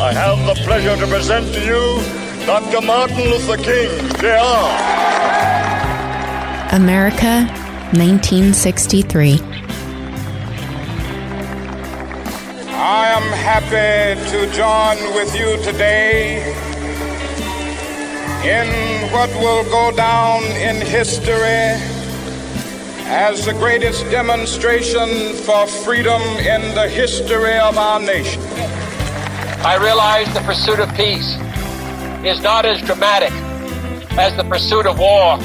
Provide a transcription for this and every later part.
I have the pleasure to present to you Dr. Martin Luther King, Jr. America, 1963. I am happy to join with you today in what will go down in history as the greatest demonstration for freedom in the history of our nation. I realize the pursuit of peace is not as dramatic as the pursuit of war,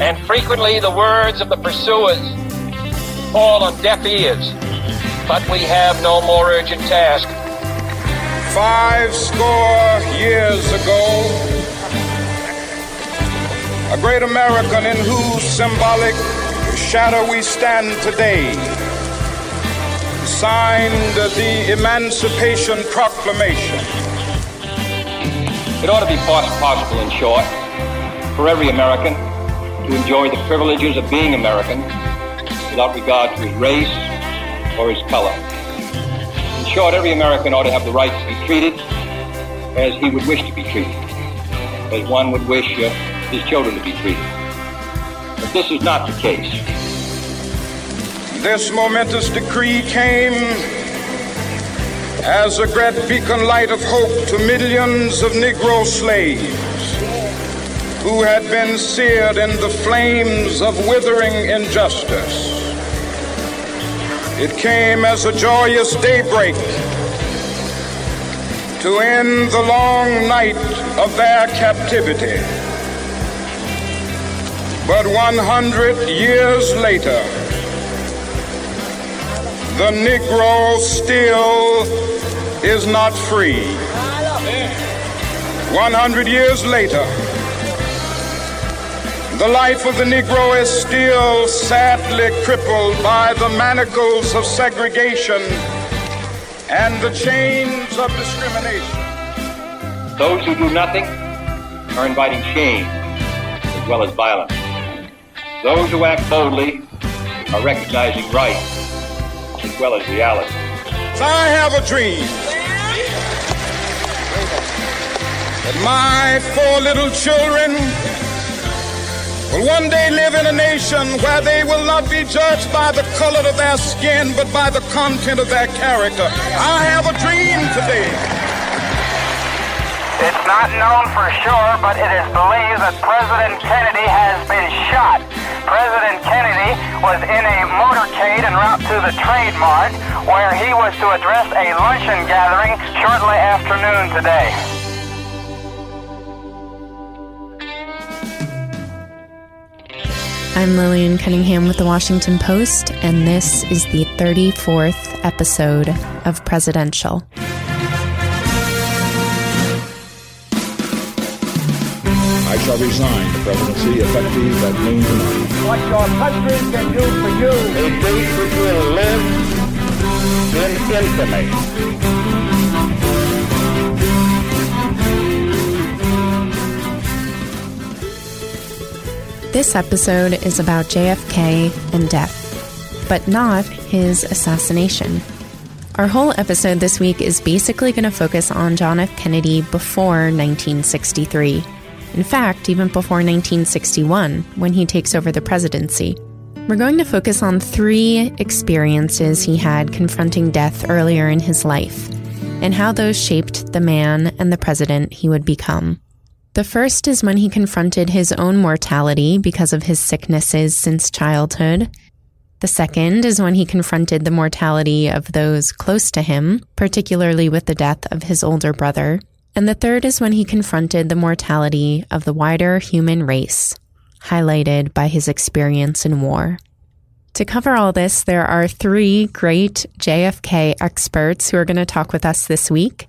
and frequently the words of the pursuers fall on deaf ears. But we have no more urgent task. Five score years ago, a great American in whose symbolic shadow we stand today signed the Emancipation Proclamation. It ought to be possible, in short, for every American to enjoy the privileges of being American without regard to his race or his color. In short, every American ought to have the right to be treated as he would wish to be treated, as one would wish uh, his children to be treated. But this is not the case. This momentous decree came as a great beacon light of hope to millions of Negro slaves who had been seared in the flames of withering injustice. It came as a joyous daybreak to end the long night of their captivity. But 100 years later, the Negro still is not free. 100 years later, the life of the Negro is still sadly crippled by the manacles of segregation and the chains of discrimination. Those who do nothing are inviting shame as well as violence. Those who act boldly are recognizing right as well as reality. I have a dream that my four little children will one day live in a nation where they will not be judged by the color of their skin, but by the content of their character. I have a dream today. It's not known for sure, but it is believed that President Kennedy has been shot. President Kennedy was in a motorcade en route to the Trade Mart, where he was to address a luncheon gathering shortly after noon today. I'm Lillian Cunningham with the Washington Post, and this is the 34th episode of Presidential. Shall resign the presidency effective at noon tonight. What your country can do for you. A date which will live in infamy. This episode is about JFK and death, but not his assassination. Our whole episode this week is basically going to focus on John F. Kennedy before 1963. In fact, even before 1961, when he takes over the presidency. We're going to focus on three experiences he had confronting death earlier in his life, and how those shaped the man and the president he would become. The first is when he confronted his own mortality because of his sicknesses since childhood. The second is when he confronted the mortality of those close to him, particularly with the death of his older brother. And the third is when he confronted the mortality of the wider human race, highlighted by his experience in war. To cover all this, there are three great JFK experts who are going to talk with us this week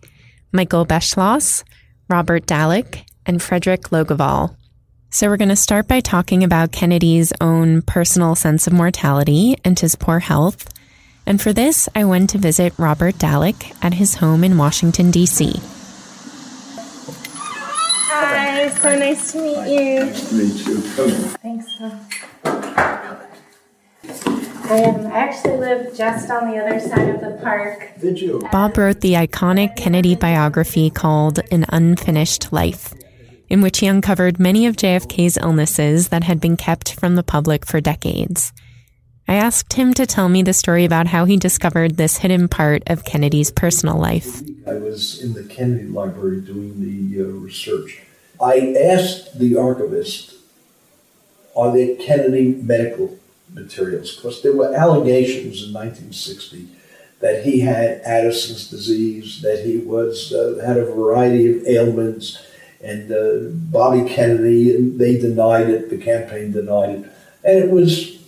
Michael Beschloss, Robert Dallek, and Fredrik Logevall. So, we're going to start by talking about Kennedy's own personal sense of mortality and his poor health. And for this, I went to visit Robert Dallek at his home in Washington, D.C. Hi, so nice to meet you. Nice to meet you. Thanks. I. I actually live just on the other side of the park. Did you? Bob wrote the iconic Kennedy biography called An Unfinished Life, in which he uncovered many of JFK's illnesses that had been kept from the public for decades. I asked him to tell me the story about how he discovered this hidden part of Kennedy's personal life. I was in the Kennedy Library doing the uh, research. I asked the archivist, are there Kennedy medical materials? Because there were allegations in 1960 that he had Addison's disease, that he was uh, had a variety of ailments, and uh, Bobby Kennedy, they denied it, the campaign denied it, and it was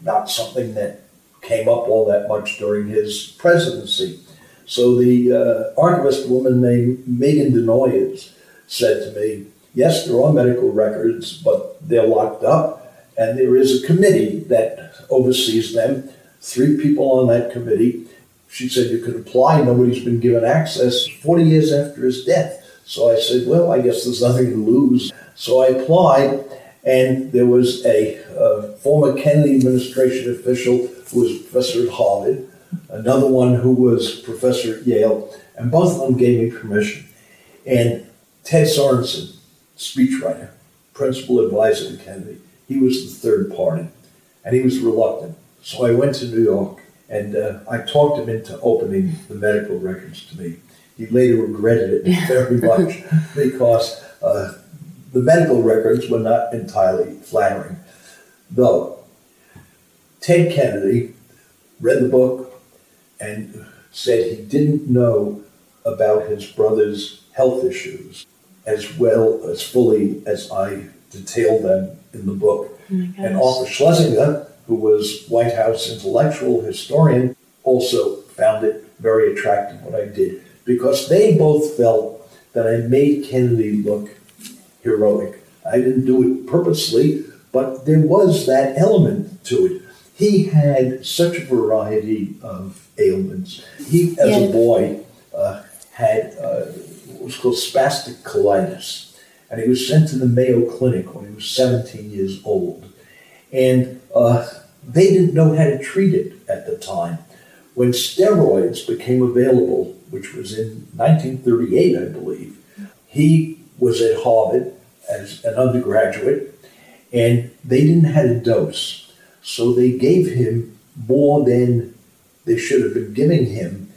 not something that came up all that much during his presidency. So the uh, archivist woman named Megan Desnoyers said to me, yes, there are medical records, but they're locked up, and there is a committee that oversees them. Three people on that committee. She said you could apply. Nobody's been given access 40 years after his death. So I said, well, I guess there's nothing to lose. So I applied, and there was a, a former Kennedy administration official who was professor at Harvard, another one who was professor at Yale, and both of them gave me permission. And Ted Sorensen, speechwriter, principal advisor to Kennedy, he was the third party, and he was reluctant. So I went to New York, and uh, I talked him into opening the medical records to me. He later regretted it very much because uh, the medical records were not entirely flattering. Though Ted Kennedy read the book and said he didn't know about his brother's health issues as well as fully as I detailed them in the book. Oh and Arthur Schlesinger, who was White House intellectual historian, also found it very attractive what I did because they both felt that I made Kennedy look heroic. I didn't do it purposely, but there was that element to it. He had such a variety of ailments. He, as Yeah. a boy, uh, had uh, was called spastic colitis, and he was sent to the Mayo Clinic when he was 17 years old. And uh, they didn't know how to treat it at the time. When steroids became available, which was in 1938, I believe, he was at Harvard as an undergraduate, and they didn't have a dose. So they gave him more than they should have been giving him.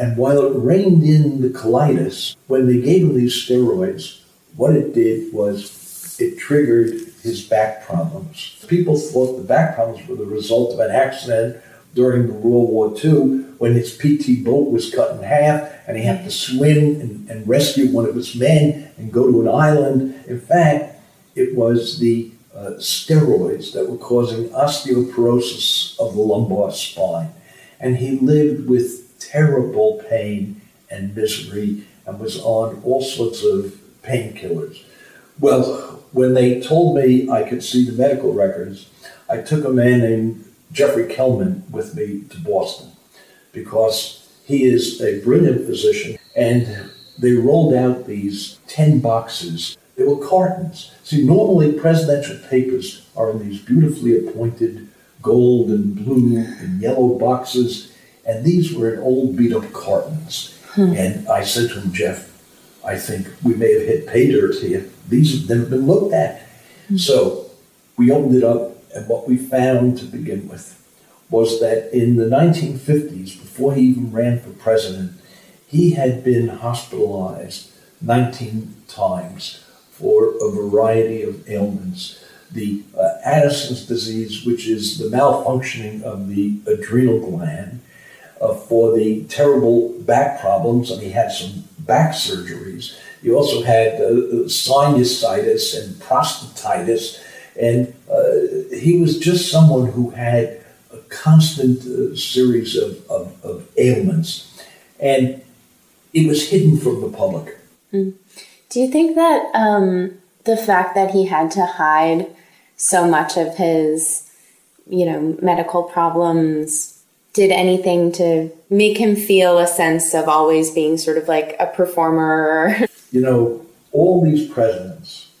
And while it reined in the colitis, when they gave him these steroids, what it did was it triggered his back problems. People thought the back problems were the result of an accident during the World War II when his PT boat was cut in half and he had to swim and, and rescue one of his men and go to an island. In fact, it was the uh, steroids that were causing osteoporosis of the lumbar spine. And he lived with terrible pain and misery and was on all sorts of painkillers. Well, when they told me I could see the medical records, I took a man named Jeffrey Kelman with me to Boston because he is a brilliant physician and they rolled out these 10 boxes. They were cartons. See, normally presidential papers are in these beautifully appointed gold and blue and yellow boxes, and these were in old beat up cartons. And I said to him, Jeff, I think we may have hit pay dirt here. These have never been looked at. So we opened it up, and what we found to begin with was that in the 1950s, before he even ran for president, he had been hospitalized 19 times for a variety of ailments. The uh, Addison's disease, which is the malfunctioning of the adrenal gland, uh, for the terrible back problems, and he had some back surgeries. He also had uh, sinusitis and prostatitis, and uh, he was just someone who had a constant uh, series of, of, of ailments, and it was hidden from the public. Do you think that um, the fact that he had to hide so much of his, you know, medical problems did anything to make him feel a sense of always being sort of like a performer? You know, all these presidents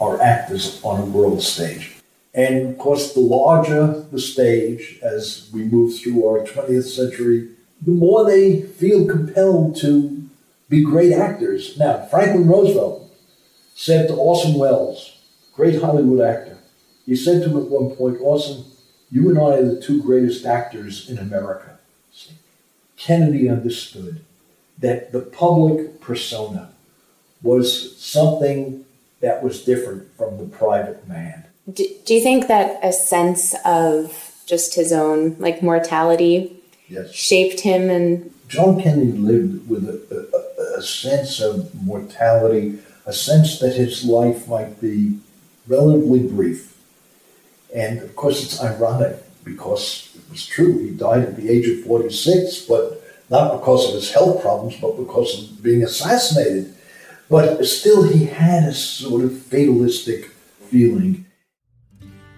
are actors on a world stage. And of course, the larger the stage as we move through our 20th century, the more they feel compelled to be great actors. Now, Franklin Roosevelt said to Orson Welles, great Hollywood actor, he said to him at one point, Orson, you and I are the two greatest actors in America. Kennedy understood that the public persona was something that was different from the private man. Do, do you think that a sense of just his own like mortality yes. shaped him and John Kennedy lived with a, a, a sense of mortality, a sense that his life might be relatively brief. And of course, it's ironic because it was true. He died at the age of 46, but not because of his health problems, but because of being assassinated. But still, he had a sort of fatalistic feeling.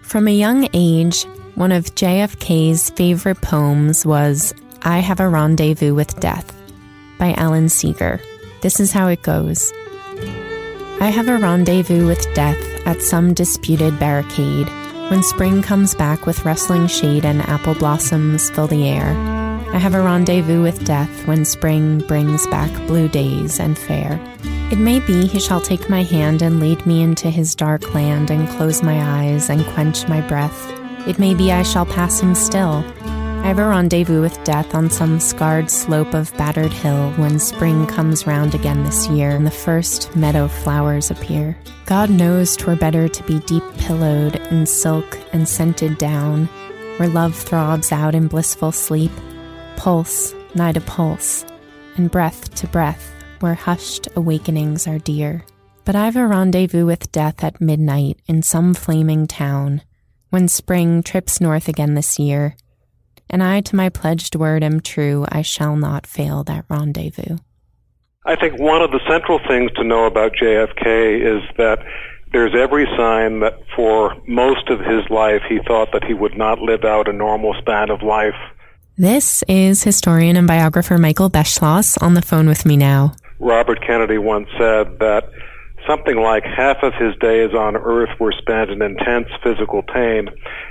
From a young age, one of JFK's favorite poems was I Have a Rendezvous with Death by Alan Seeger. This is how it goes I have a rendezvous with death at some disputed barricade when spring comes back with rustling shade and apple blossoms fill the air. I have a rendezvous with death when spring brings back blue days and fair. It may be he shall take my hand and lead me into his dark land and close my eyes and quench my breath. It may be I shall pass him still. I have a rendezvous with death on some scarred slope of battered hill when spring comes round again this year and the first meadow flowers appear. God knows 'twere better to be deep pillowed in silk and scented down, where love throbs out in blissful sleep, pulse nigh to pulse, and breath to breath, where hushed awakenings are dear. But I've a rendezvous with death at midnight in some flaming town, when spring trips north again this year and I to my pledged word am true, I shall not fail that rendezvous. I think one of the central things to know about JFK is that there's every sign that for most of his life he thought that he would not live out a normal span of life. This is historian and biographer Michael Beschloss on the phone with me now. Robert Kennedy once said that something like half of his days on earth were spent in intense physical pain.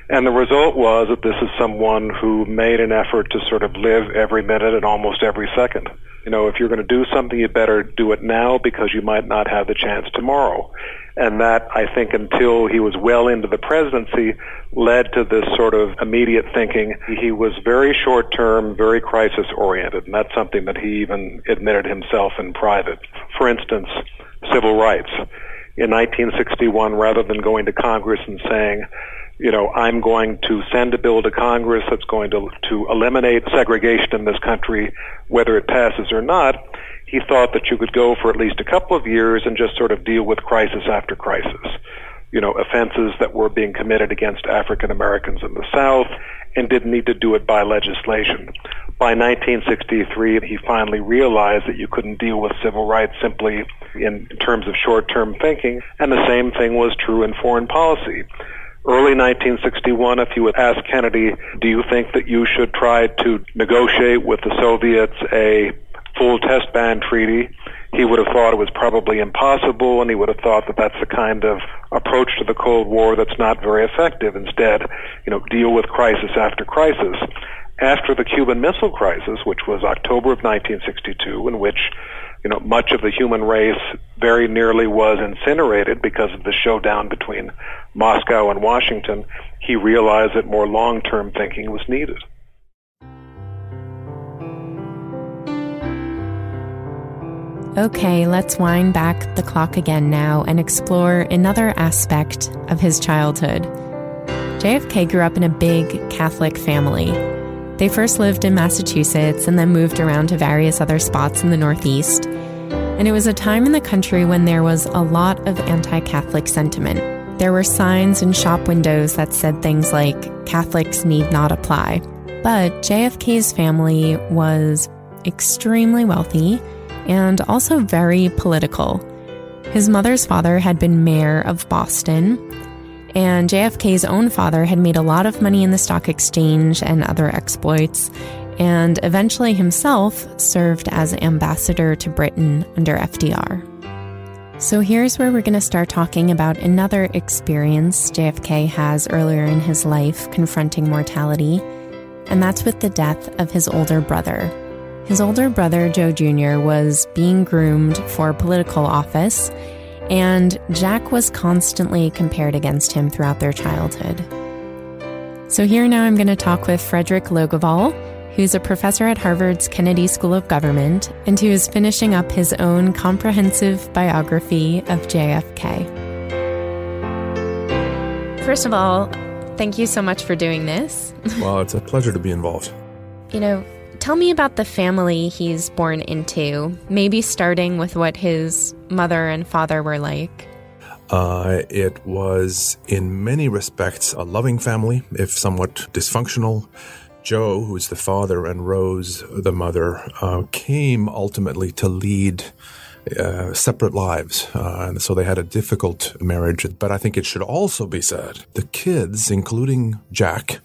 And the result was that this is someone who made an effort to sort of live every minute and almost every second. You know, if you're going to do something, you better do it now because you might not have the chance tomorrow. And that, I think, until he was well into the presidency, led to this sort of immediate thinking. He was very short term, very crisis oriented, and that's something that he even admitted himself in private. For instance, civil rights. In 1961, rather than going to Congress and saying, you know, I'm going to send a bill to Congress that's going to, to eliminate segregation in this country, whether it passes or not, he thought that you could go for at least a couple of years and just sort of deal with crisis after crisis. You know, offenses that were being committed against African Americans in the South and didn't need to do it by legislation. By 1963, he finally realized that you couldn't deal with civil rights simply in terms of short-term thinking, and the same thing was true in foreign policy. Early 1961, if you would ask Kennedy, do you think that you should try to negotiate with the Soviets a full test ban treaty? He would have thought it was probably impossible, and he would have thought that that's the kind of approach to the Cold War that's not very effective. Instead, you know, deal with crisis after crisis after the Cuban Missile Crisis, which was October of 1962, in which you know much of the human race very nearly was incinerated because of the showdown between Moscow and Washington, he realized that more long-term thinking was needed. Okay, let's wind back the clock again now and explore another aspect of his childhood. JFK grew up in a big Catholic family. They first lived in Massachusetts and then moved around to various other spots in the Northeast. And it was a time in the country when there was a lot of anti Catholic sentiment. There were signs in shop windows that said things like, Catholics need not apply. But JFK's family was extremely wealthy and also very political. His mother's father had been mayor of Boston, and JFK's own father had made a lot of money in the stock exchange and other exploits, and eventually himself served as ambassador to Britain under FDR. So here's where we're going to start talking about another experience JFK has earlier in his life confronting mortality, and that's with the death of his older brother. His older brother, Joe Jr., was being groomed for political office, and Jack was constantly compared against him throughout their childhood. So here now I'm going to talk with Fredrik Logevall who's a professor at Harvard's Kennedy School of Government and who is finishing up his own comprehensive biography of JFK. First of all, thank you so much for doing this. well, it's a pleasure to be involved. You know, tell me about the family he's born into, maybe starting with what his mother and father were like. Uh, it was, in many respects, a loving family, if somewhat dysfunctional. Joe, who's the father, and Rose, the mother, uh, came ultimately to lead uh, separate lives. Uh, and so they had a difficult marriage. But I think it should also be said the kids, including Jack,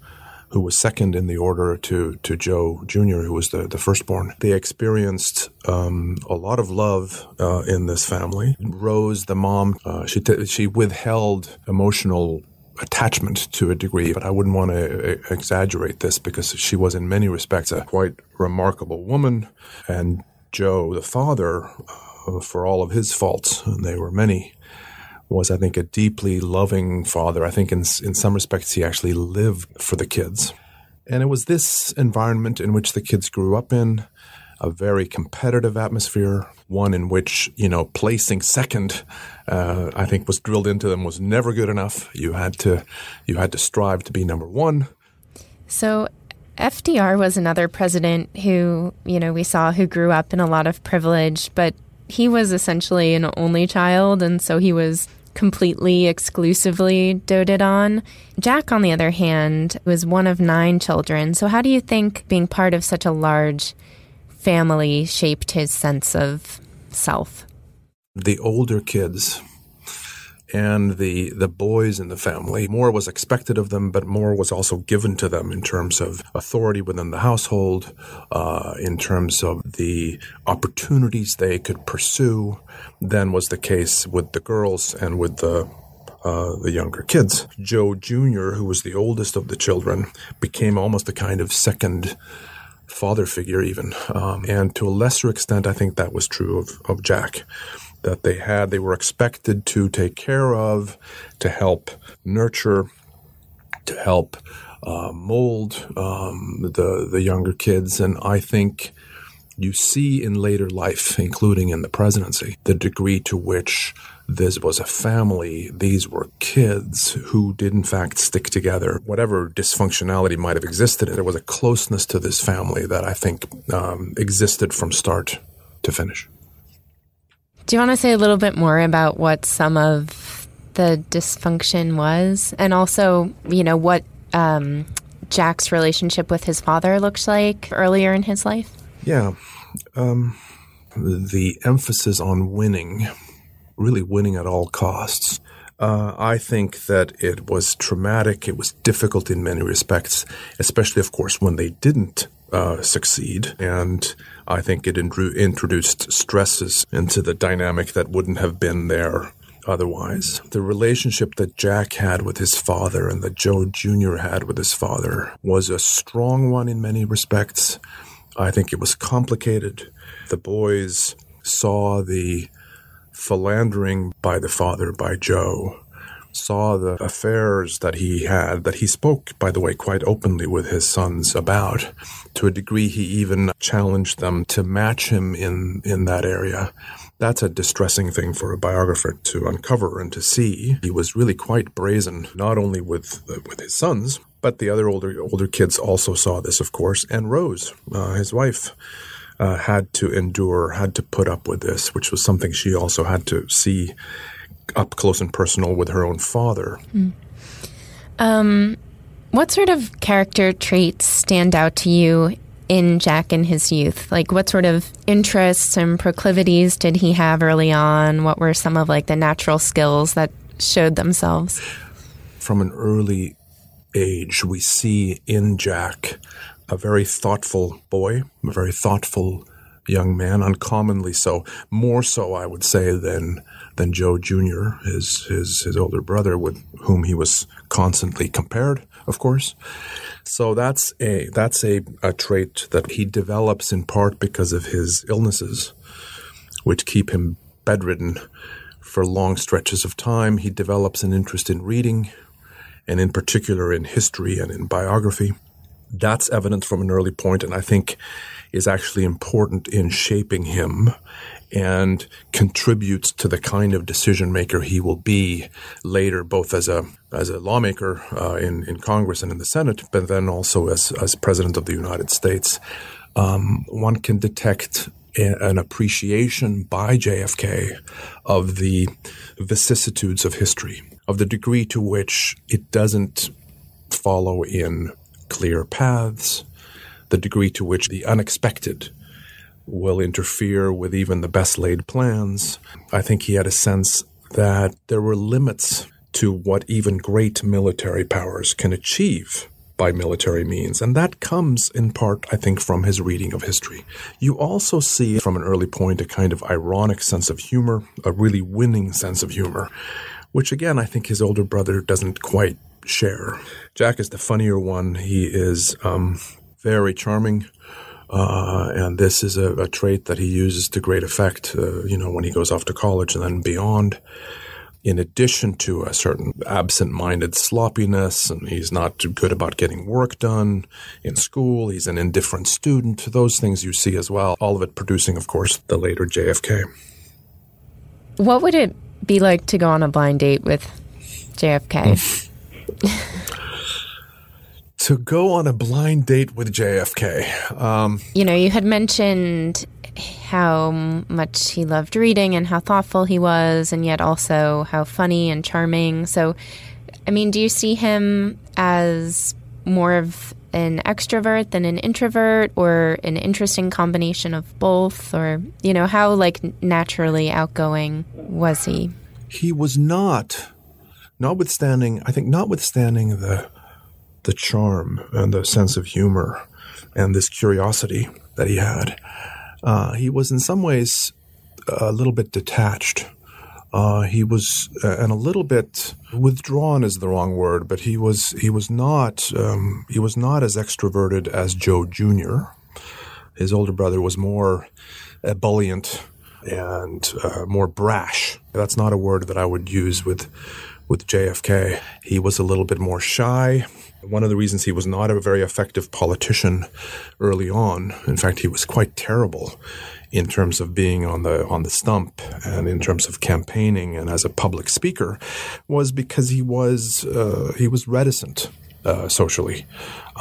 who was second in the order to, to Joe Jr., who was the, the firstborn, they experienced um, a lot of love uh, in this family. Rose, the mom, uh, she, t- she withheld emotional attachment to a degree, but I wouldn't want to exaggerate this because she was in many respects a quite remarkable woman. And Joe, the father, uh, for all of his faults, and they were many, was, I think, a deeply loving father. I think in, in some respects he actually lived for the kids. And it was this environment in which the kids grew up in a very competitive atmosphere, one in which, you know, placing second, uh, I think was drilled into them was never good enough. You had to, you had to strive to be number one. So FDR was another president who, you know, we saw who grew up in a lot of privilege, but he was essentially an only child. And so he was completely exclusively doted on. Jack, on the other hand, was one of nine children. So, how do you think being part of such a large family shaped his sense of self? The older kids and the the boys in the family more was expected of them but more was also given to them in terms of authority within the household uh, in terms of the opportunities they could pursue than was the case with the girls and with the uh, the younger kids. Joe Jr., who was the oldest of the children, became almost a kind of second father figure, even. Um, and to a lesser extent, I think that was true of, of Jack. That they had, they were expected to take care of, to help nurture, to help uh, mold um, the the younger kids, and I think you see in later life, including in the presidency, the degree to which this was a family. These were kids who did, in fact, stick together. Whatever dysfunctionality might have existed, there was a closeness to this family that I think um, existed from start to finish. Do you want to say a little bit more about what some of the dysfunction was? And also, you know, what um, Jack's relationship with his father looks like earlier in his life? Yeah. Um, the emphasis on winning really winning at all costs. Uh, I think that it was traumatic. It was difficult in many respects, especially, of course, when they didn't uh, succeed. And I think it introduced stresses into the dynamic that wouldn't have been there otherwise. The relationship that Jack had with his father and that Joe Jr. had with his father was a strong one in many respects. I think it was complicated. The boys saw the philandering by the father, by Joe, saw the affairs that he had, that he spoke, by the way, quite openly with his sons about. To a degree, he even challenged them to match him in, in that area. That's a distressing thing for a biographer to uncover and to see. He was really quite brazen, not only with with his sons, but the other older older kids also saw this, of course. And Rose, uh, his wife, uh, had to endure, had to put up with this, which was something she also had to see up close and personal with her own father. Mm. Um, what sort of character traits stand out to you in Jack in his youth? Like, what sort of interests and proclivities did he have early on? What were some of like the natural skills that showed themselves? From an early age, we see in Jack a very thoughtful boy, a very thoughtful young man, uncommonly so, more so, I would say, than than Joe Jr., his his his older brother, with whom he was constantly compared, of course. So that's a that's a, a trait that he develops in part because of his illnesses, which keep him bedridden for long stretches of time. He develops an interest in reading, and in particular in history and in biography. That's evident from an early point, and I think is actually important in shaping him and contributes to the kind of decision maker he will be later, both as a as a lawmaker uh, in in Congress and in the Senate, but then also as as president of the United States. Um, one can detect an appreciation by JFK of the vicissitudes of history, of the degree to which it doesn't follow in clear paths, the degree to which the unexpected will interfere with even the best laid plans. I think he had a sense that there were limits to what even great military powers can achieve by military means. And that comes in part, I think, from his reading of history. You also see from an early point a kind of ironic sense of humor, a really winning sense of humor, which again, I think his older brother doesn't quite share. Jack is the funnier one. He is um, very charming. Uh, and this is a, a, trait that he uses to great effect, uh, you know, when he goes off to college and then beyond. In addition to a certain absent-minded sloppiness, and he's not good about getting work done in school. He's an indifferent student. Those things you see as well. All of it producing, of course, the later JFK. What would it be like to go on a blind date with JFK? to go on a blind date with JFK. Um, you know, you had mentioned how much he loved reading and how thoughtful he was, and yet also how funny and charming. So, I mean, do you see him as more of an extrovert than an introvert, or an interesting combination of both? Or, you know, how like naturally outgoing was he? He was not, notwithstanding, I think, notwithstanding the the charm and the sense of humor and this curiosity that he had. Uh, he was in some ways a little bit detached. Uh, he was, uh, and a little bit withdrawn is the wrong word, but he was he was not um, he was not as extroverted as Joe Jr. His older brother was more ebullient and uh, more brash. That's not a word that I would use with with JFK. He was a little bit more shy. One of the reasons he was not a very effective politician early on, in fact, he was quite terrible in terms of being on the on the stump and in terms of campaigning and as a public speaker, was because he was uh, he was reticent uh, socially,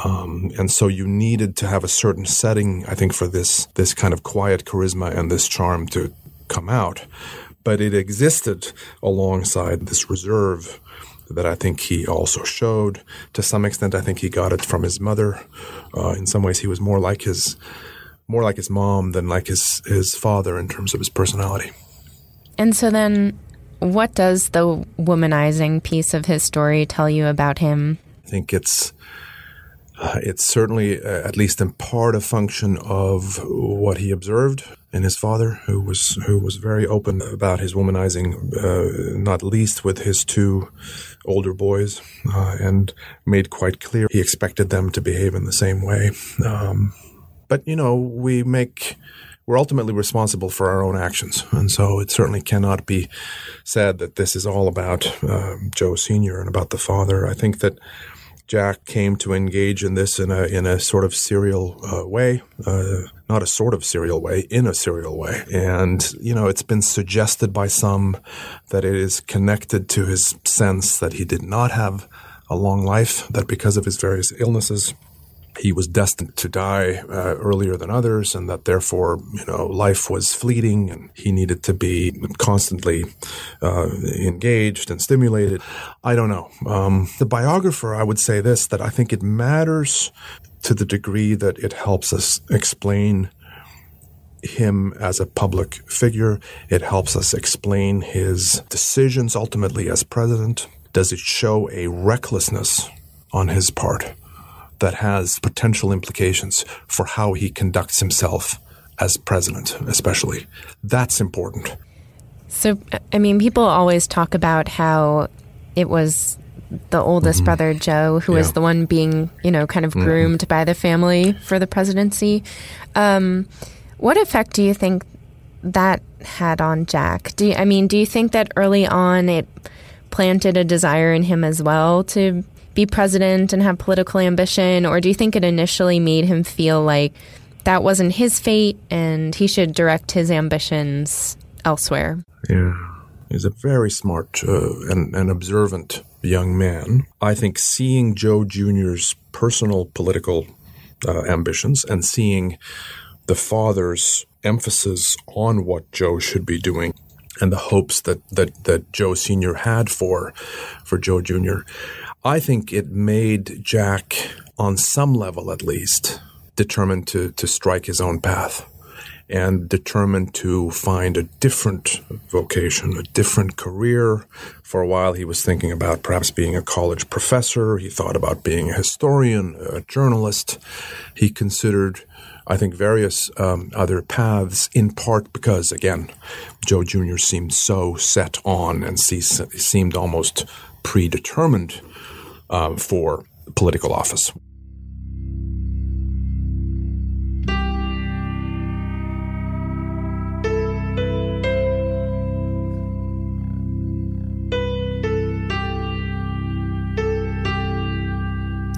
um, and so you needed to have a certain setting, I think, for this this kind of quiet charisma and this charm to come out. But it existed alongside this reserve that I think he also showed. To some extent, I think he got it from his mother. Uh, in some ways, he was more like his more like his mom than like his his father in terms of his personality. And so then, what does the womanizing piece of his story tell you about him? I think it's uh, it's certainly, uh, at least in part, a function of what he observed in his father, who was who was very open about his womanizing, uh, not least with his two older boys, uh, and made quite clear he expected them to behave in the same way. Um, but you know, we make we're ultimately responsible for our own actions, and so it certainly cannot be said that this is all about uh, Joe Senior and about the father. I think that Jack came to engage in this in a in a sort of serial uh, way, uh, not a sort of serial way, in a serial way. And you know, it's been suggested by some that it is connected to his sense that he did not have a long life, that because of his various illnesses, he was destined to die uh, earlier than others, and that therefore, you know, life was fleeting, and he needed to be constantly uh, engaged and stimulated. I don't know. Um, the biographer, I would say this: that I think it matters to the degree that it helps us explain him as a public figure. It helps us explain his decisions ultimately as president. Does it show a recklessness on his part? That has potential implications for how he conducts himself as president, especially. That's important. So, I mean, people always talk about how it was the oldest mm-hmm. brother, Joe, who yeah. was the one being, you know, kind of mm-hmm. groomed mm-hmm. by the family for the presidency. Um, what effect do you think that had on Jack? Do you, I mean, do you think that early on it planted a desire in him as well to be president and have political ambition, or do you think it initially made him feel like that wasn't his fate and he should direct his ambitions elsewhere? Yeah. He's a very smart uh, and, and observant young man. I think seeing Joe Jr.'s personal political uh, ambitions and seeing the father's emphasis on what Joe should be doing and the hopes that, that, that Joe Sr. had for, for Joe Jr., I think it made Jack, on some level at least, determined to, to strike his own path and determined to find a different vocation, a different career. For a while, he was thinking about perhaps being a college professor. He thought about being a historian, a journalist. He considered I think, various um, other paths, in part because, again, Joe Jr. seemed so set on and seemed almost predetermined uh, for political office.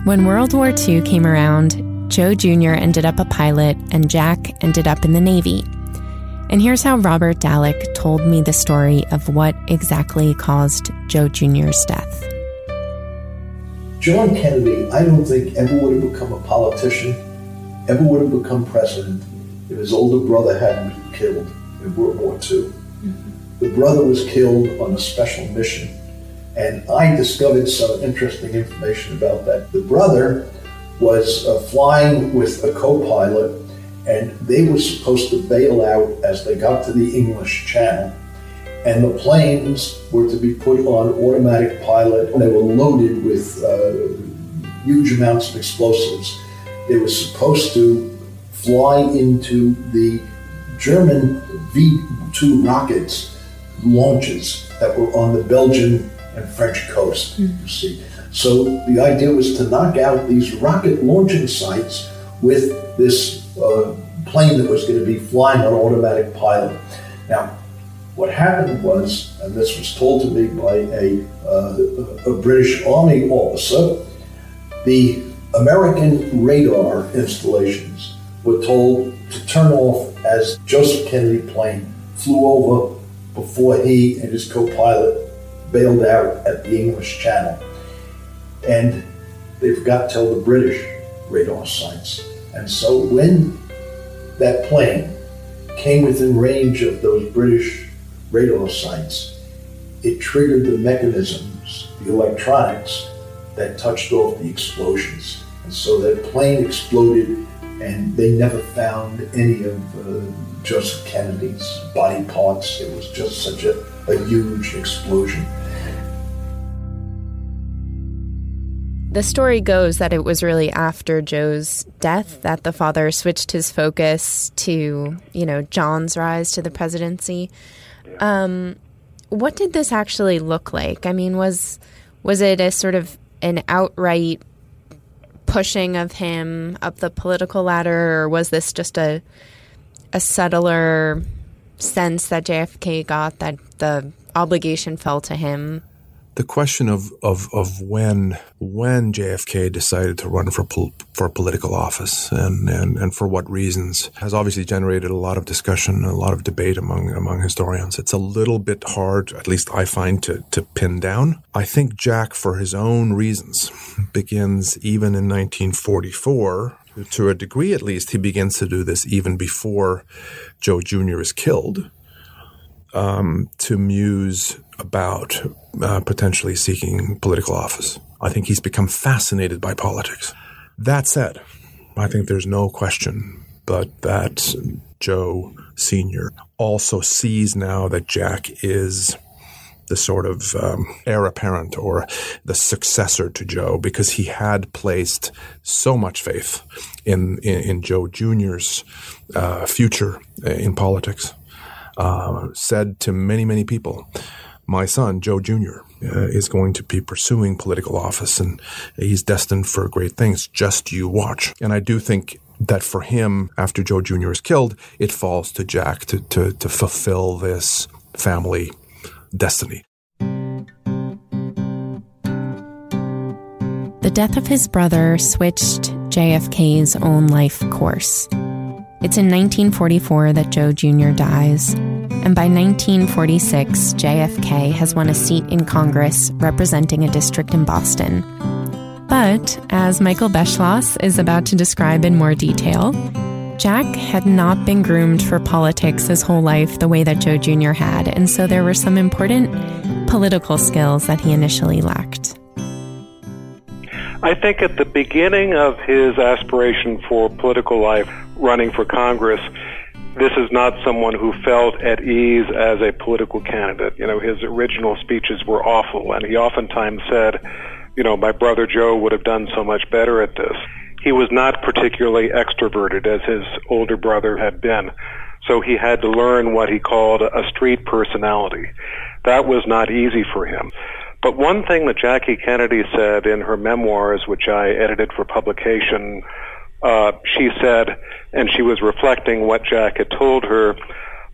When World War II came around, Joe Jr. ended up a pilot and Jack ended up in the Navy. And here's how Robert Dallek told me the story of what exactly caused Joe Jr.'s death. John Kennedy, I don't think ever would have become a politician, ever would have become president if his older brother hadn't been killed in World War II. Mm-hmm. The brother was killed on a special mission, and I discovered some interesting information about that. The brother was uh, flying with a co-pilot, and they were supposed to bail out as they got to the English Channel. And the planes were to be put on automatic pilot. And they were loaded with uh, huge amounts of explosives. They were supposed to fly into the German V 2 rockets launches that were on the Belgian and French coast, you see. So the idea was to knock out these rocket launching sites with this uh, plane that was going to be flying on automatic pilot. Now, what happened was, and this was told to me by a, uh, a British Army officer, the American radar installations were told to turn off as Joseph Kennedy plane flew over before he and his co-pilot bailed out at the English Channel. And they forgot to tell the British radar sites. And so when that plane came within range of those British radar sites, it triggered the mechanisms, the electronics that touched off the explosions. And so that plane exploded, and they never found any of uh, Joseph Kennedy's body parts. It was just such a, a huge explosion. The story goes that it was really after Joe's death that the father switched his focus to, you know, John's rise to the presidency. Um, what did this actually look like? I mean, was was it a sort of an outright pushing of him up the political ladder, or was this just a a subtler sense that JFK got that the obligation fell to him the question of, of, of when when JFK decided to run for pol- for political office and, and, and for what reasons has obviously generated a lot of discussion, a lot of debate among among historians. It's a little bit hard, at least I find, to, to pin down. I think Jack, for his own reasons, begins even in 1944 to a degree at least, he begins to do this even before Joe Jr. is killed, um, to muse about uh, potentially seeking political office. I think he's become fascinated by politics. That said, I think there's no question but that Joe Sr. also sees now that Jack is the sort of um, heir apparent or the successor to Joe because he had placed so much faith in in, in Joe Jr.'s uh, future in politics. Uh, said to many many people, "My son Joe Jr." Uh, is going to be pursuing political office and he's destined for great things. Just you watch. And I do think that for him, after Joe Jr. is killed, it falls to Jack to, to, to fulfill this family destiny. The death of his brother switched JFK's own life course. It's in 1944 that Joe Jr. dies, and by 1946, JFK has won a seat in Congress representing a district in Boston. But, as Michael Beschloss is about to describe in more detail, Jack had not been groomed for politics his whole life the way that Joe Jr. had, and so there were some important political skills that he initially lacked. I think at the beginning of his aspiration for political life, running for Congress, this is not someone who felt at ease as a political candidate. You know, his original speeches were awful, and he oftentimes said, you know, my brother Joe would have done so much better at this. He was not particularly extroverted as his older brother had been. So he had to learn what he called a street personality. That was not easy for him. But one thing that Jackie Kennedy said in her memoirs, which I edited for publication, uh, she said, and she was reflecting what Jack had told her,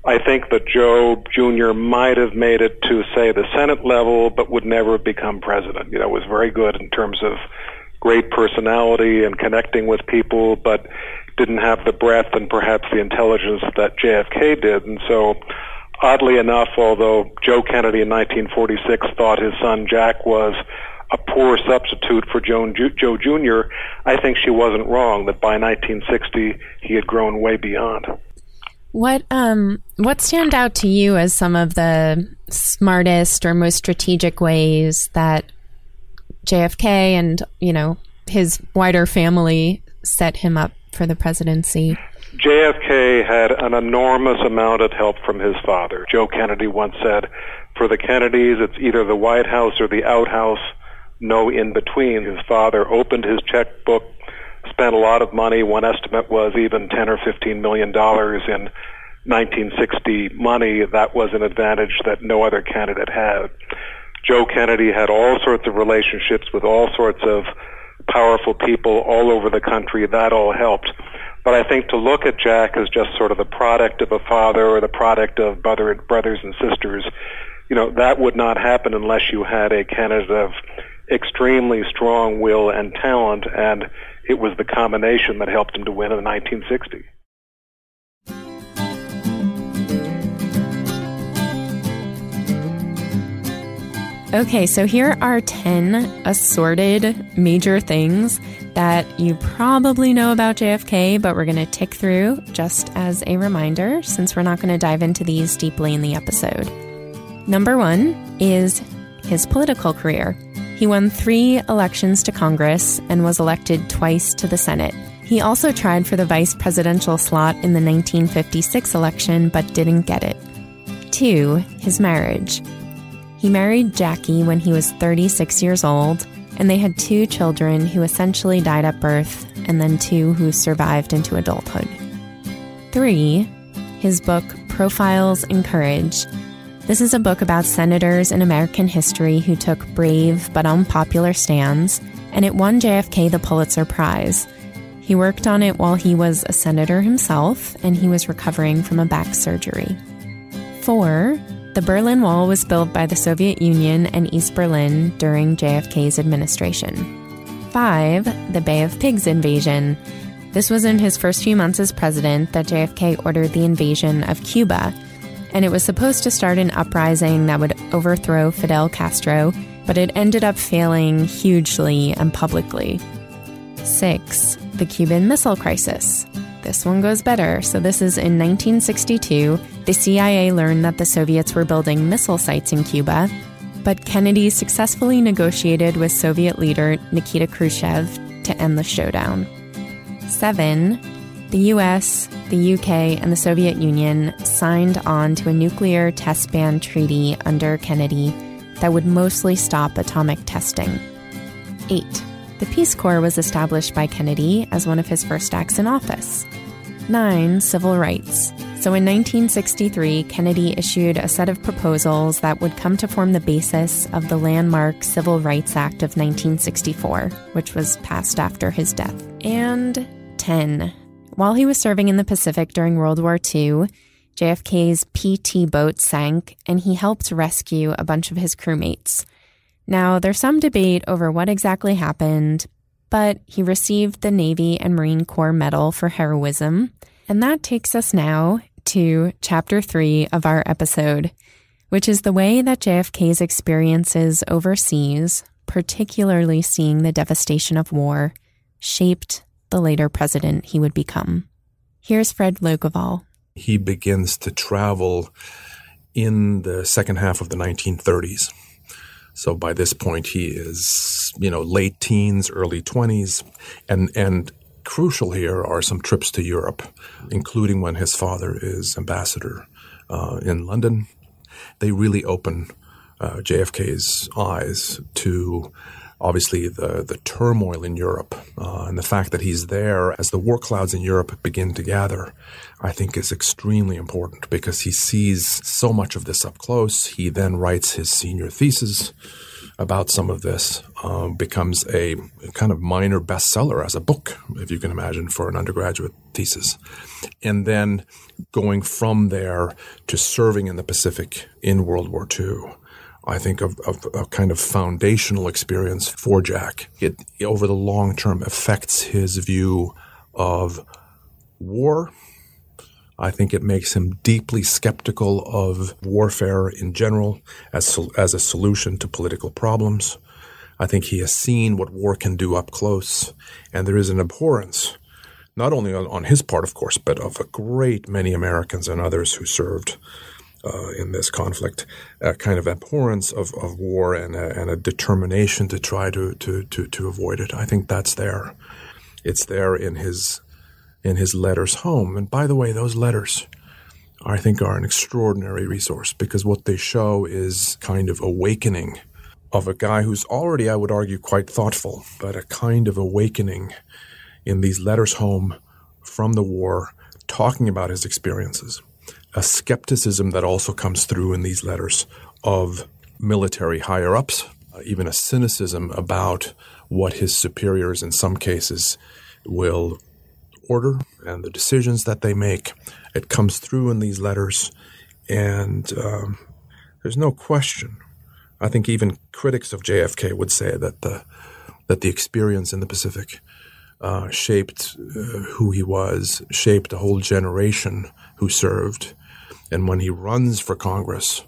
I think that Joe Jr. might have made it to, say, the Senate level, but would never have become president. You know, was very good in terms of great personality and connecting with people, but didn't have the breadth and perhaps the intelligence that JFK did. And so, oddly enough, although Joe Kennedy in 1946 thought his son Jack was a poor substitute for Joe, Joe Jr., I think she wasn't wrong that by 1960 he had grown way beyond. What um what stand out to you as some of the smartest or most strategic ways that JFK and, you know, his wider family set him up for the presidency? JFK had an enormous amount of help from his father. Joe Kennedy once said, for the Kennedys, it's either the White House or the outhouse, no in between. His father opened his checkbook spent a lot of money. One estimate was even 10 or 15 million dollars in 1960 money. That was an advantage that no other candidate had. Joe Kennedy had all sorts of relationships with all sorts of powerful people all over the country. That all helped. But I think to look at Jack as just sort of the product of a father or the product of brother, brothers and sisters, you know, that would not happen unless you had a candidate of extremely strong will and talent. And it was the combination that helped him to win in 1960. Okay, so here are 10 assorted major things that you probably know about JFK, but we're going to tick through just as a reminder since we're not going to dive into these deeply in the episode. Number one is his political career. He won three elections to Congress and was elected twice to the Senate. He also tried for the vice presidential slot in the 1956 election but didn't get it. Two, his marriage. He married Jackie when he was 36 years old, and they had two children who essentially died at birth and then two who survived into adulthood. Three, his book Profiles in Courage this is a book about senators in American history who took brave but unpopular stands, and it won JFK the Pulitzer Prize. He worked on it while he was a senator himself, and he was recovering from a back surgery. 4. The Berlin Wall was built by the Soviet Union and East Berlin during JFK's administration. 5. The Bay of Pigs invasion. This was in his first few months as president that JFK ordered the invasion of Cuba and it was supposed to start an uprising that would overthrow Fidel Castro, but it ended up failing hugely and publicly. 6. The Cuban Missile Crisis. This one goes better. So, this is in 1962. The CIA learned that the Soviets were building missile sites in Cuba, but Kennedy successfully negotiated with Soviet leader Nikita Khrushchev to end the showdown. 7. The US, the UK, and the Soviet Union signed on to a nuclear test ban treaty under Kennedy that would mostly stop atomic testing. 8. The Peace Corps was established by Kennedy as one of his first acts in office. 9. Civil rights. So in 1963, Kennedy issued a set of proposals that would come to form the basis of the landmark Civil Rights Act of 1964, which was passed after his death. And 10. While he was serving in the Pacific during World War II, JFK's PT boat sank and he helped rescue a bunch of his crewmates. Now, there's some debate over what exactly happened, but he received the Navy and Marine Corps Medal for heroism. And that takes us now to chapter three of our episode, which is the way that JFK's experiences overseas, particularly seeing the devastation of war, shaped the later president he would become. Here's Fred Logevall. He begins to travel in the second half of the 1930s. So by this point, he is, you know, late teens, early 20s. And, and crucial here are some trips to Europe, including when his father is ambassador uh, in London. They really open uh, JFK's eyes to obviously the, the turmoil in Europe uh, and the fact that he's there as the war clouds in Europe begin to gather, I think is extremely important because he sees so much of this up close. He then writes his senior thesis about some of this, um, becomes a kind of minor bestseller as a book, if you can imagine, for an undergraduate thesis. And then going from there to serving in the Pacific in World War II I think, of, a kind of foundational experience for Jack. It, over the long term, affects his view of war. I think it makes him deeply skeptical of warfare in general as, as a solution to political problems. I think he has seen what war can do up close, and there is an abhorrence, not only on, on his part, of course, but of a great many Americans and others who served uh, in this conflict, a kind of abhorrence of, of war and a, and a determination to try to, to, to, to avoid it. I think that's there. It's there in his in his letters home. And by the way, those letters, I think, are an extraordinary resource because what they show is kind of awakening of a guy who's already, I would argue, quite thoughtful, but a kind of awakening in these letters home from the war, talking about his experiences a skepticism that also comes through in these letters of military higher ups, uh, even a cynicism about what his superiors in some cases will order and the decisions that they make. It comes through in these letters, and um, there's no question. I think even critics of JFK would say that the that the experience in the Pacific uh, shaped uh, who he was, shaped a whole generation who served, and when he runs for Congress,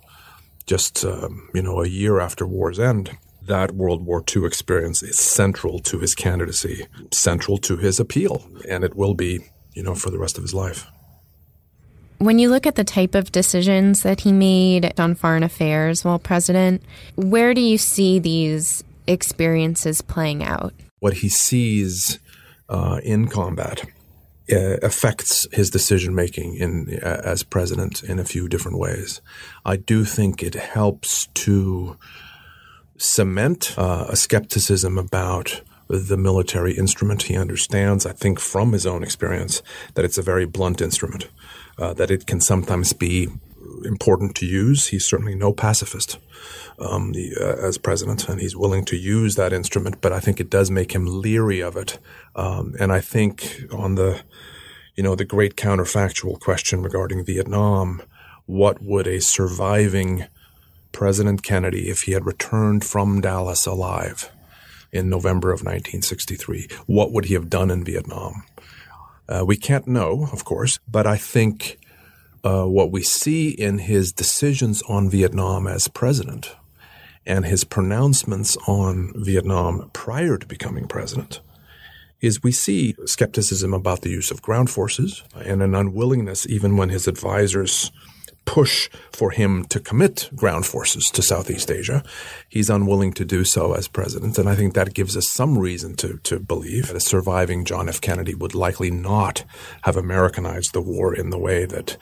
just um, you know a year after war's end, that World War II experience is central to his candidacy, central to his appeal, and it will be, you know, for the rest of his life. When you look at the type of decisions that he made on foreign affairs while president, where do you see these experiences playing out? What he sees uh, in combat uh, affects his decision making in uh, as president in a few different ways. I do think it helps to cement uh, a skepticism about the military instrument. He understands, I think, from his own experience, that it's a very blunt instrument, uh, that it can sometimes be important to use. He's certainly no pacifist um, the, uh, as president, and he's willing to use that instrument. But I think it does make him leery of it. Um, and I think on the you know, the great counterfactual question regarding Vietnam what would a surviving President Kennedy, if he had returned from Dallas alive in November of 1963, what would he have done in Vietnam? Uh, we can't know, of course, but I think uh, what we see in his decisions on Vietnam as president and his pronouncements on Vietnam prior to becoming president is we see skepticism about the use of ground forces and an unwillingness, even when his advisors push for him to commit ground forces to Southeast Asia. He's unwilling to do so as president. And I think that gives us some reason to, to believe that a surviving John F. Kennedy would likely not have Americanized the war in the way that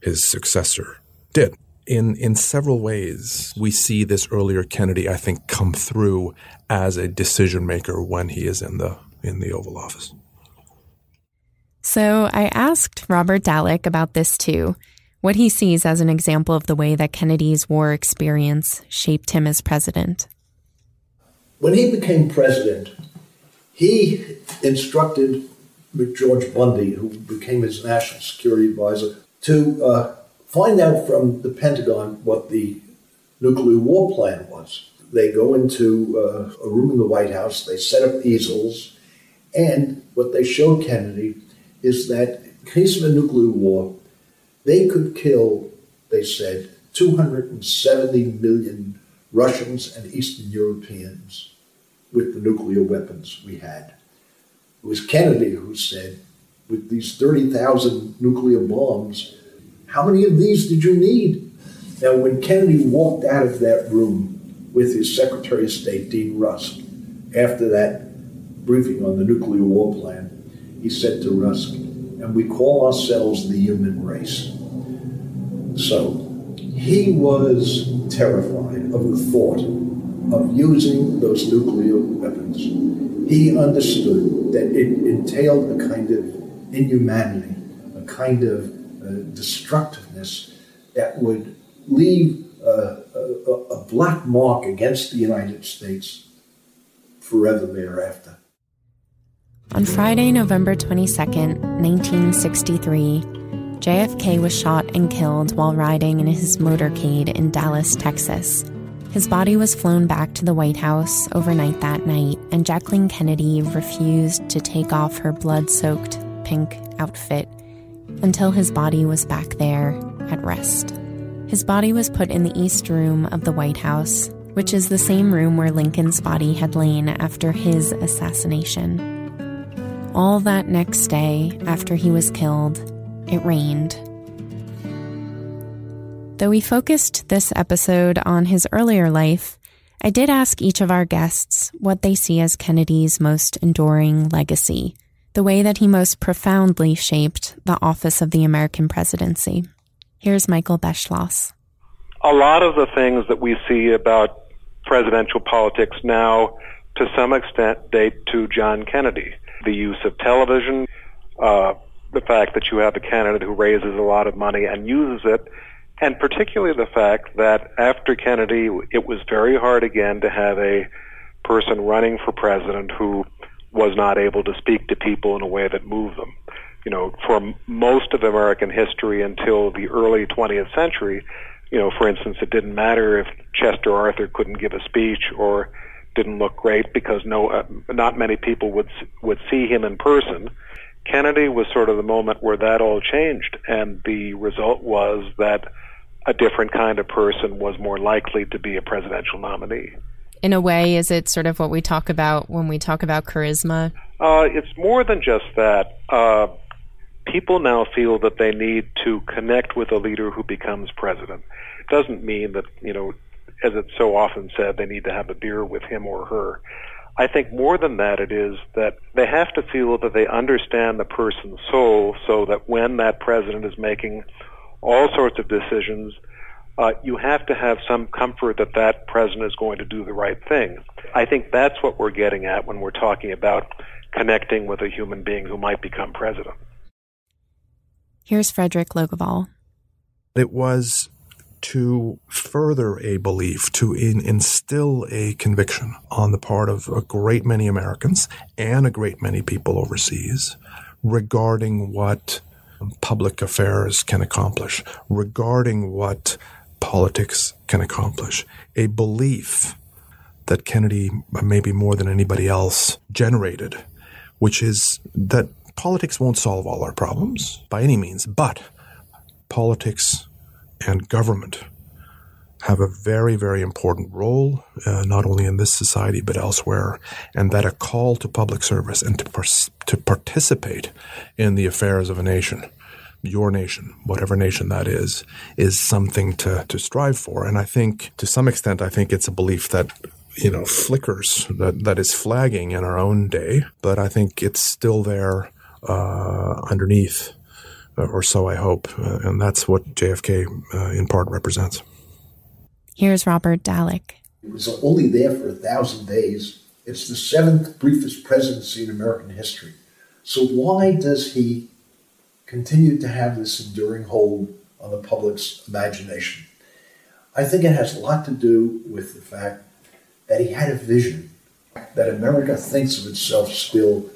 his successor did. in in several ways, we see this earlier Kennedy, I think, come through as a decision maker when he is in the in the Oval Office. So I asked Robert Dallek about this too, what he sees as an example of the way that Kennedy's war experience shaped him as president. When he became president, he instructed McGeorge Bundy, who became his national security advisor, to uh, find out from the Pentagon what the nuclear war plan was. They go into uh, a room in the White House, they set up easels, and what they showed Kennedy is that in case of a nuclear war, they could kill, they said, 270 million Russians and Eastern Europeans with the nuclear weapons we had. It was Kennedy who said, with these 30,000 nuclear bombs, how many of these did you need? Now, when Kennedy walked out of that room with his Secretary of State, Dean Rusk, after that briefing on the nuclear war plan, he said to Rusk, and we call ourselves the human race. So he was terrified of the thought of using those nuclear weapons. He understood that it entailed a kind of inhumanity, a kind of uh, destructiveness that would leave uh, a, a black mark against the United States forever thereafter. On Friday, November 22nd, 1963, JFK was shot and killed while riding in his motorcade in Dallas, Texas. His body was flown back to the White House overnight that night, and Jacqueline Kennedy refused to take off her blood soaked pink outfit until his body was back there at rest. His body was put in the East Room of the White House, which is the same room where Lincoln's body had lain after his assassination. All that next day, after he was killed, it rained. Though we focused this episode on his earlier life, I did ask each of our guests what they see as Kennedy's most enduring legacy, the way that he most profoundly shaped the office of the American presidency. Here's Michael Beschloss. A lot of the things that we see about presidential politics now, to some extent, date to John Kennedy the use of television, uh, the fact that you have a candidate who raises a lot of money and uses it, and particularly the fact that after Kennedy, it was very hard again to have a person running for president who was not able to speak to people in a way that moved them. You know, for most of American history until the early 20th century, you know, for instance, it didn't matter if Chester Arthur couldn't give a speech or didn't look great because no, uh, not many people would would see him in person. Kennedy was sort of the moment where that all changed, and the result was that a different kind of person was more likely to be a presidential nominee. In a way, is it sort of what we talk about when we talk about charisma? Uh, it's more than just that. Uh, people now feel that they need to connect with a leader who becomes president. It doesn't mean that you know as it's so often said, they need to have a beer with him or her. I think more than that, it is that they have to feel that they understand the person's soul so that when that president is making all sorts of decisions, uh, you have to have some comfort that that president is going to do the right thing. I think that's what we're getting at when we're talking about connecting with a human being who might become president. Here's Fredrik Logevall. It was to further a belief, to in, instill a conviction on the part of a great many Americans and a great many people overseas regarding what public affairs can accomplish, regarding what politics can accomplish. A belief that Kennedy, maybe more than anybody else, generated, which is that politics won't solve all our problems by any means, but politics and government have a very, very important role, uh, not only in this society but elsewhere, and that a call to public service and to, to participate in the affairs of a nation, your nation, whatever nation that is, is something to, to strive for. And I think, to some extent, I think it's a belief that you know flickers that that is flagging in our own day, but I think it's still there uh, underneath or so I hope. Uh, and that's what JFK uh, in part represents. Here's Robert Dallek. He was only there for a thousand days. It's the seventh briefest presidency in American history. So why does he continue to have this enduring hold on the public's imagination? I think it has a lot to do with the fact that he had a vision that America thinks of itself still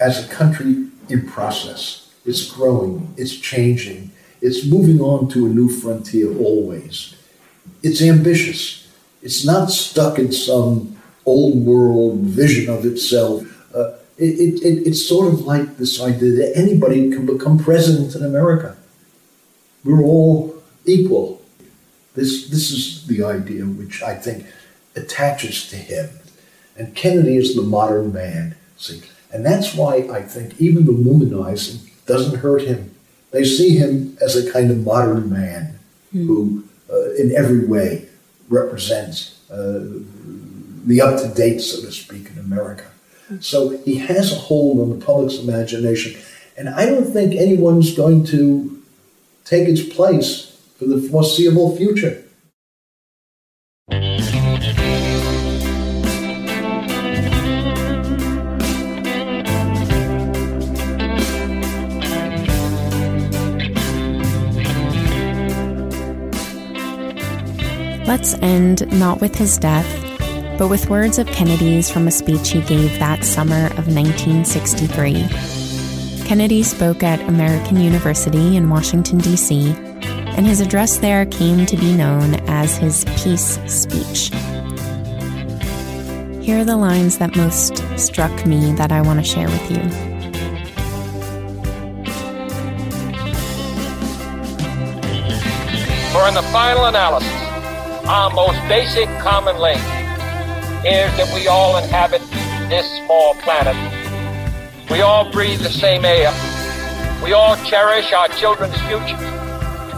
as a country in process. It's growing, it's changing, it's moving on to a new frontier always. It's ambitious. It's not stuck in some old world vision of itself. Uh, it, it, it's sort of like this idea that anybody can become president in America. We're all equal. This, this is the idea which I think attaches to him. And Kennedy is the modern man, see. And that's why I think even the womanizing doesn't hurt him. They see him as a kind of modern man mm. who, uh, in every way, represents uh, the up to date, so to speak, in America. So he has a hold on the public's imagination. And I don't think anyone's going to take its place for the foreseeable future. Let's end not with his death, but with words of Kennedy's from a speech he gave that summer of 1963. Kennedy spoke at American University in Washington, D.C., and his address there came to be known as his peace speech. Here are the lines that most struck me that I want to share with you. For in the final analysis, our most basic common link is that we all inhabit this small planet. We all breathe the same air. We all cherish our children's future.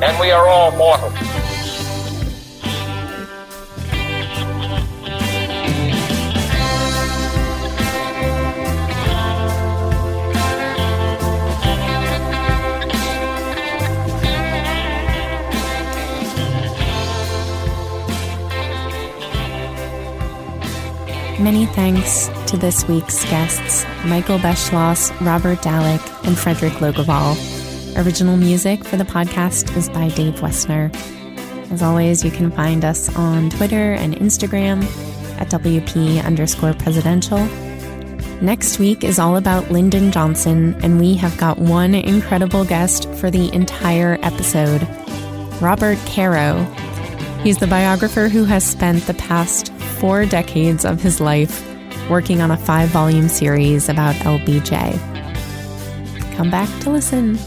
And we are all mortal. Many thanks to this week's guests, Michael Beschloss, Robert Dallek, and Fredrik Logevall. Original music for the podcast is by Dave Wessner. As always, you can find us on Twitter and Instagram at WP underscore presidential. Next week is all about Lyndon Johnson, and we have got one incredible guest for the entire episode Robert Caro. He's the biographer who has spent the past four decades of his life working on a five volume series about LBJ. Come back to listen.